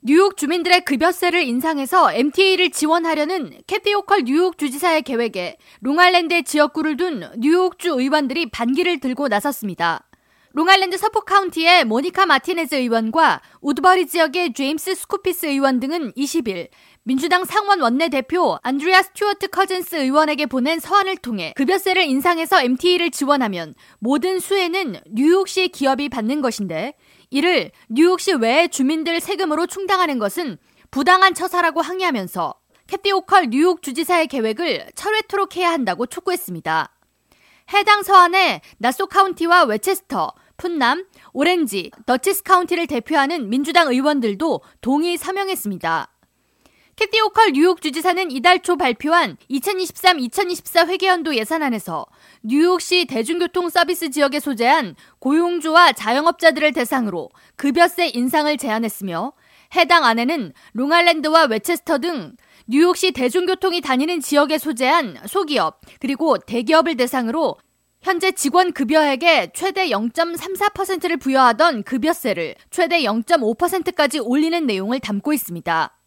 뉴욕 주민들의 급여세를 인상해서 MTA를 지원하려는 캐시 호컬 뉴욕 주지사의 계획에 롱아일랜드의 지역구를 둔 뉴욕주 의원들이 반기를 들고 나섰습니다. 롱아일랜드 서폭 카운티의 모니카 마티네즈 의원과 우드버리 지역의 제임스 스쿠피스 의원 등은 20일 민주당 상원 원내대표 안드리아 스튜어트 커즌스 의원에게 보낸 서한을 통해 급여세를 인상해서 MTA를 지원하면 모든 수혜는 뉴욕시 기업이 받는 것인데 이를 뉴욕시 외의 주민들 세금으로 충당하는 것은 부당한 처사라고 항의하면서 캐시 호컬 뉴욕 주지사의 계획을 철회토록 해야 한다고 촉구했습니다. 해당 서한에 나소 카운티와 웨체스터, 퍼트남, 오렌지, 더치스 카운티를 대표하는 민주당 의원들도 동의 서명했습니다. 캐시 호컬 뉴욕 주지사는 이달 초 발표한 2023-2024 회계연도 예산안에서 뉴욕시 대중교통 서비스 지역에 소재한 고용주와 자영업자들을 대상으로 급여세 인상을 제안했으며 해당 안에는 롱알랜드와 웨체스터 등 뉴욕시 대중교통이 다니는 지역에 소재한 소기업 그리고 대기업을 대상으로 현재 직원 급여액의 최대 0.34%를 부여하던 급여세를 최대 0.5%까지 올리는 내용을 담고 있습니다.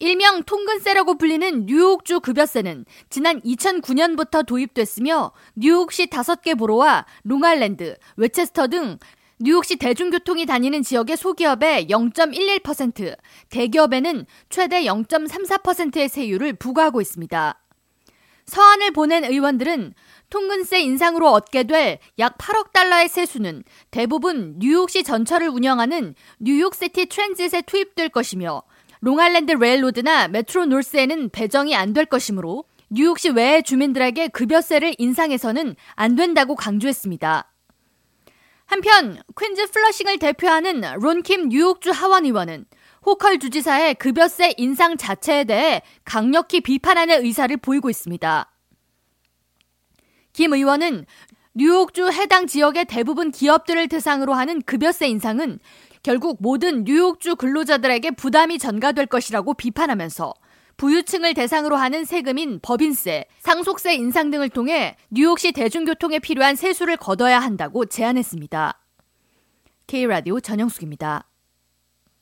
일명 통근세라고 불리는 뉴욕주 급여세는 지난 2009년부터 도입됐으며 뉴욕시 5개 보로와 롱아일랜드, 웨체스터 등 뉴욕시 대중교통이 다니는 지역의 소기업의 0.11%, 대기업에는 최대 0.34%의 세율을 부과하고 있습니다. 서한을 보낸 의원들은 통근세 인상으로 얻게 될 약 8억 달러의 세수는 대부분 뉴욕시 전철을 운영하는 뉴욕시티 트랜짓에 투입될 것이며 롱아일랜드 레일로드나 메트로 노스에는 배정이 안 될 것이므로 뉴욕시 외의 주민들에게 급여세를 인상해서는 안 된다고 강조했습니다. 한편 퀸즈 플러싱을 대표하는 론킴 뉴욕주 하원 의원은 호컬 주지사의 급여세 인상 자체에 대해 강력히 비판하는 의사를 보이고 있습니다. 김 의원은 뉴욕주 해당 지역의 대부분 기업들을 대상으로 하는 급여세 인상은 결국 모든 뉴욕주 근로자들에게 부담이 전가될 것이라고 비판하면서 부유층을 대상으로 하는 세금인 법인세, 상속세 인상 등을 통해 뉴욕시 대중교통에 필요한 세수를 걷어야 한다고 제안했습니다. K라디오 전영숙입니다.